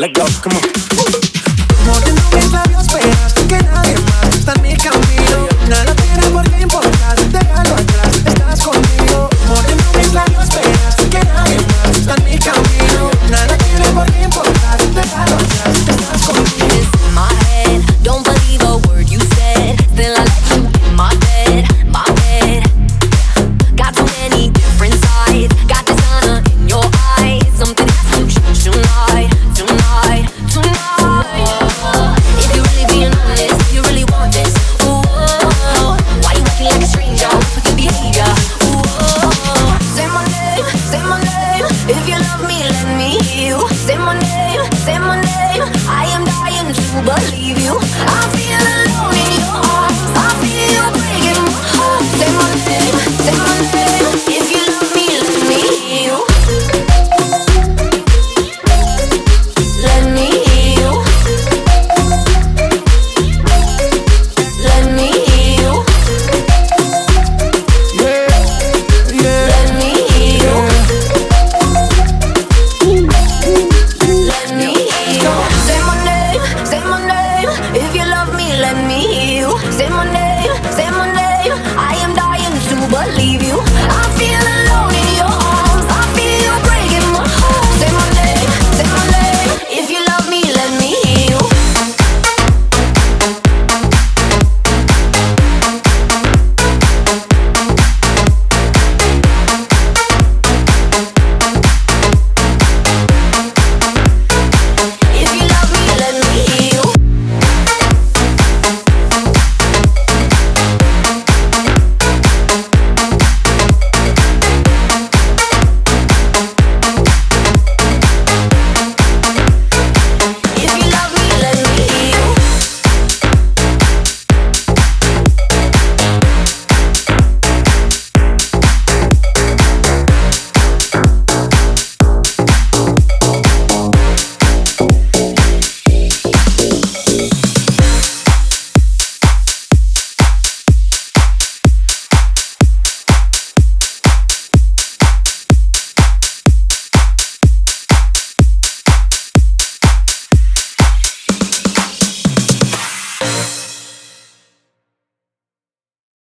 let go, come on. More than believe you. I'm Say my name, say my name. I am dying to believe you. I feel.